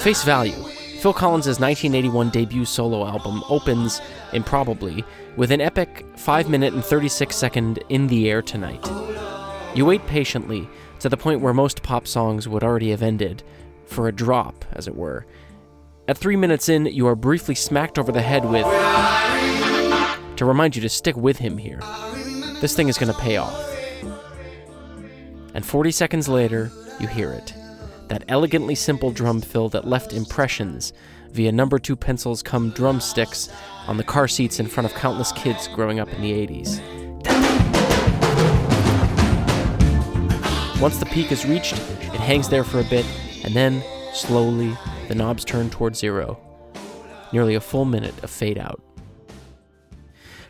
Face Value. Phil Collins' 1981 debut solo album opens, improbably, with an epic 5 minute and 36 second In the Air Tonight. You wait patiently, to the point where most pop songs would already have ended, for a drop, as it were. At three minutes in, you are briefly smacked over the head with. to remind you to stick with him here. This thing is to pay off. And 40 seconds later, you hear it. That elegantly simple drum fill that left impressions via number two pencils come drumsticks on the car seats in front of countless kids growing up in the 80s. Once the peak is reached, it hangs there for a bit, and then, slowly, the knobs turn toward zero. Nearly a full minute of fade out.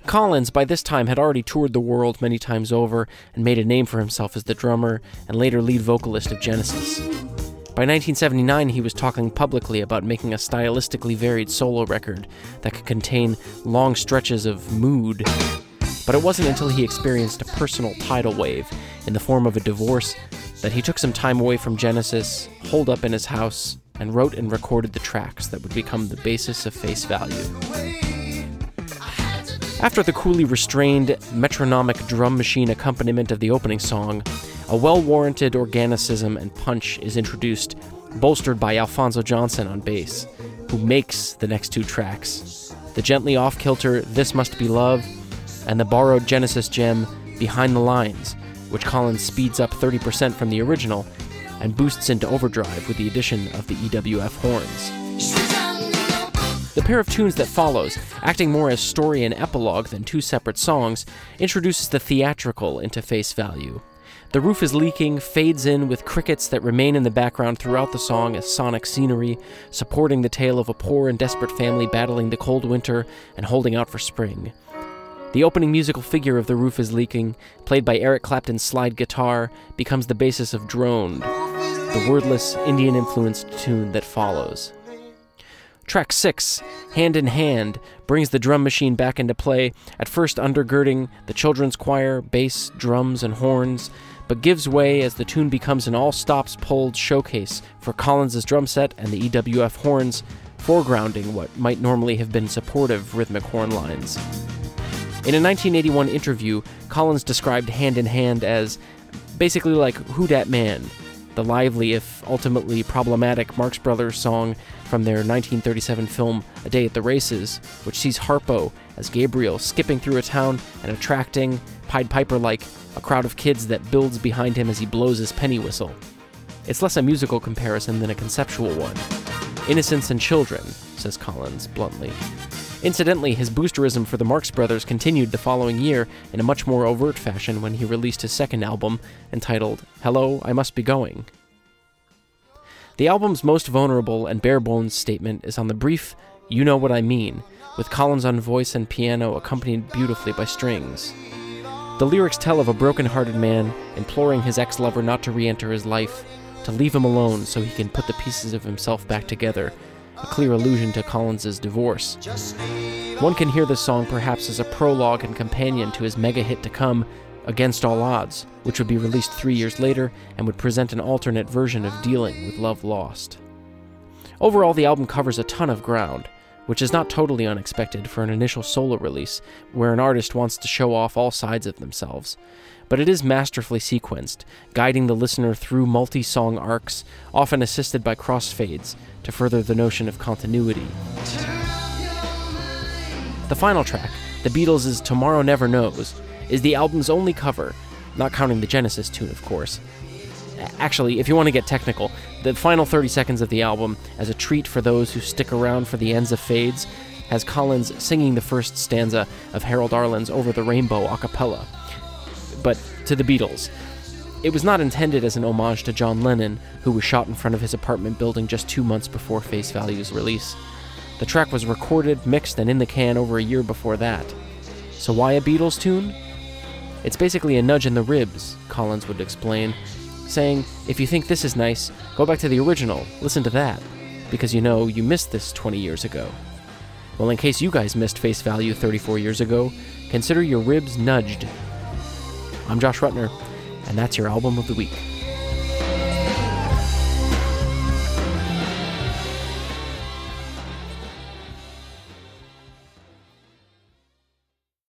Collins, by this time, had already toured the world many times over and made a name for himself as the drummer and later lead vocalist of Genesis. By 1979, he was talking publicly about making a stylistically varied solo record that could contain long stretches of mood. But it wasn't until he experienced a personal tidal wave in the form of a divorce that he took some time away from Genesis, holed up in his house, and wrote and recorded the tracks that would become the basis of Face Value. After the coolly restrained metronomic drum machine accompaniment of the opening song, a well warranted organicism and punch is introduced, bolstered by Alphonso Johnson on bass, who makes the next two tracks the gently off kilter This Must Be Love, and the borrowed Genesis gem Behind the Lines, which Collins speeds up 30% from the original and boosts into overdrive with the addition of the EWF horns. The pair of tunes that follows, acting more as story and epilogue than two separate songs, introduces the theatrical into face value. The roof is leaking, fades in with crickets that remain in the background throughout the song as sonic scenery, supporting the tale of a poor and desperate family battling the cold winter and holding out for spring. The opening musical figure of The Roof is Leaking, played by Eric Clapton's slide guitar, becomes the basis of Droned, the wordless, Indian influenced tune that follows. Track 6, Hand in Hand, brings the drum machine back into play, at first undergirding the children's choir, bass, drums, and horns, but gives way as the tune becomes an all stops pulled showcase for Collins' drum set and the EWF horns, foregrounding what might normally have been supportive rhythmic horn lines. In a 1981 interview, Collins described Hand in Hand as basically like Who Dat Man, the lively, if ultimately problematic, Marx Brothers song from their 1937 film A Day at the Races, which sees Harpo as Gabriel skipping through a town and attracting, Pied Piper like, a crowd of kids that builds behind him as he blows his penny whistle. It's less a musical comparison than a conceptual one. Innocence and children, says Collins bluntly. Incidentally, his boosterism for the Marx Brothers continued the following year in a much more overt fashion when he released his second album, entitled Hello, I Must Be Going. The album's most vulnerable and bare bones statement is on the brief You Know What I Mean, with Collins on voice and piano accompanied beautifully by strings. The lyrics tell of a broken hearted man imploring his ex lover not to re enter his life, to leave him alone so he can put the pieces of himself back together, a clear allusion to Collins' divorce. One can hear this song perhaps as a prologue and companion to his mega hit to come, Against All Odds, which would be released three years later and would present an alternate version of dealing with love lost. Overall, the album covers a ton of ground, which is not totally unexpected for an initial solo release where an artist wants to show off all sides of themselves. But it is masterfully sequenced, guiding the listener through multi song arcs, often assisted by crossfades, to further the notion of continuity. The final track, the Beatles' Tomorrow Never Knows, is the album's only cover, not counting the Genesis tune, of course. Actually, if you want to get technical, the final 30 seconds of the album, as a treat for those who stick around for the ends of fades, has Collins singing the first stanza of Harold Arlen's Over the Rainbow a cappella. But to the Beatles. It was not intended as an homage to John Lennon, who was shot in front of his apartment building just two months before Face Value's release. The track was recorded, mixed, and in the can over a year before that. So why a Beatles tune? It's basically a nudge in the ribs, Collins would explain, saying, if you think this is nice, go back to the original, listen to that, because you know you missed this 20 years ago. Well, in case you guys missed Face Value 34 years ago, consider your ribs nudged. I'm Josh Rutner, and that's your album of the week.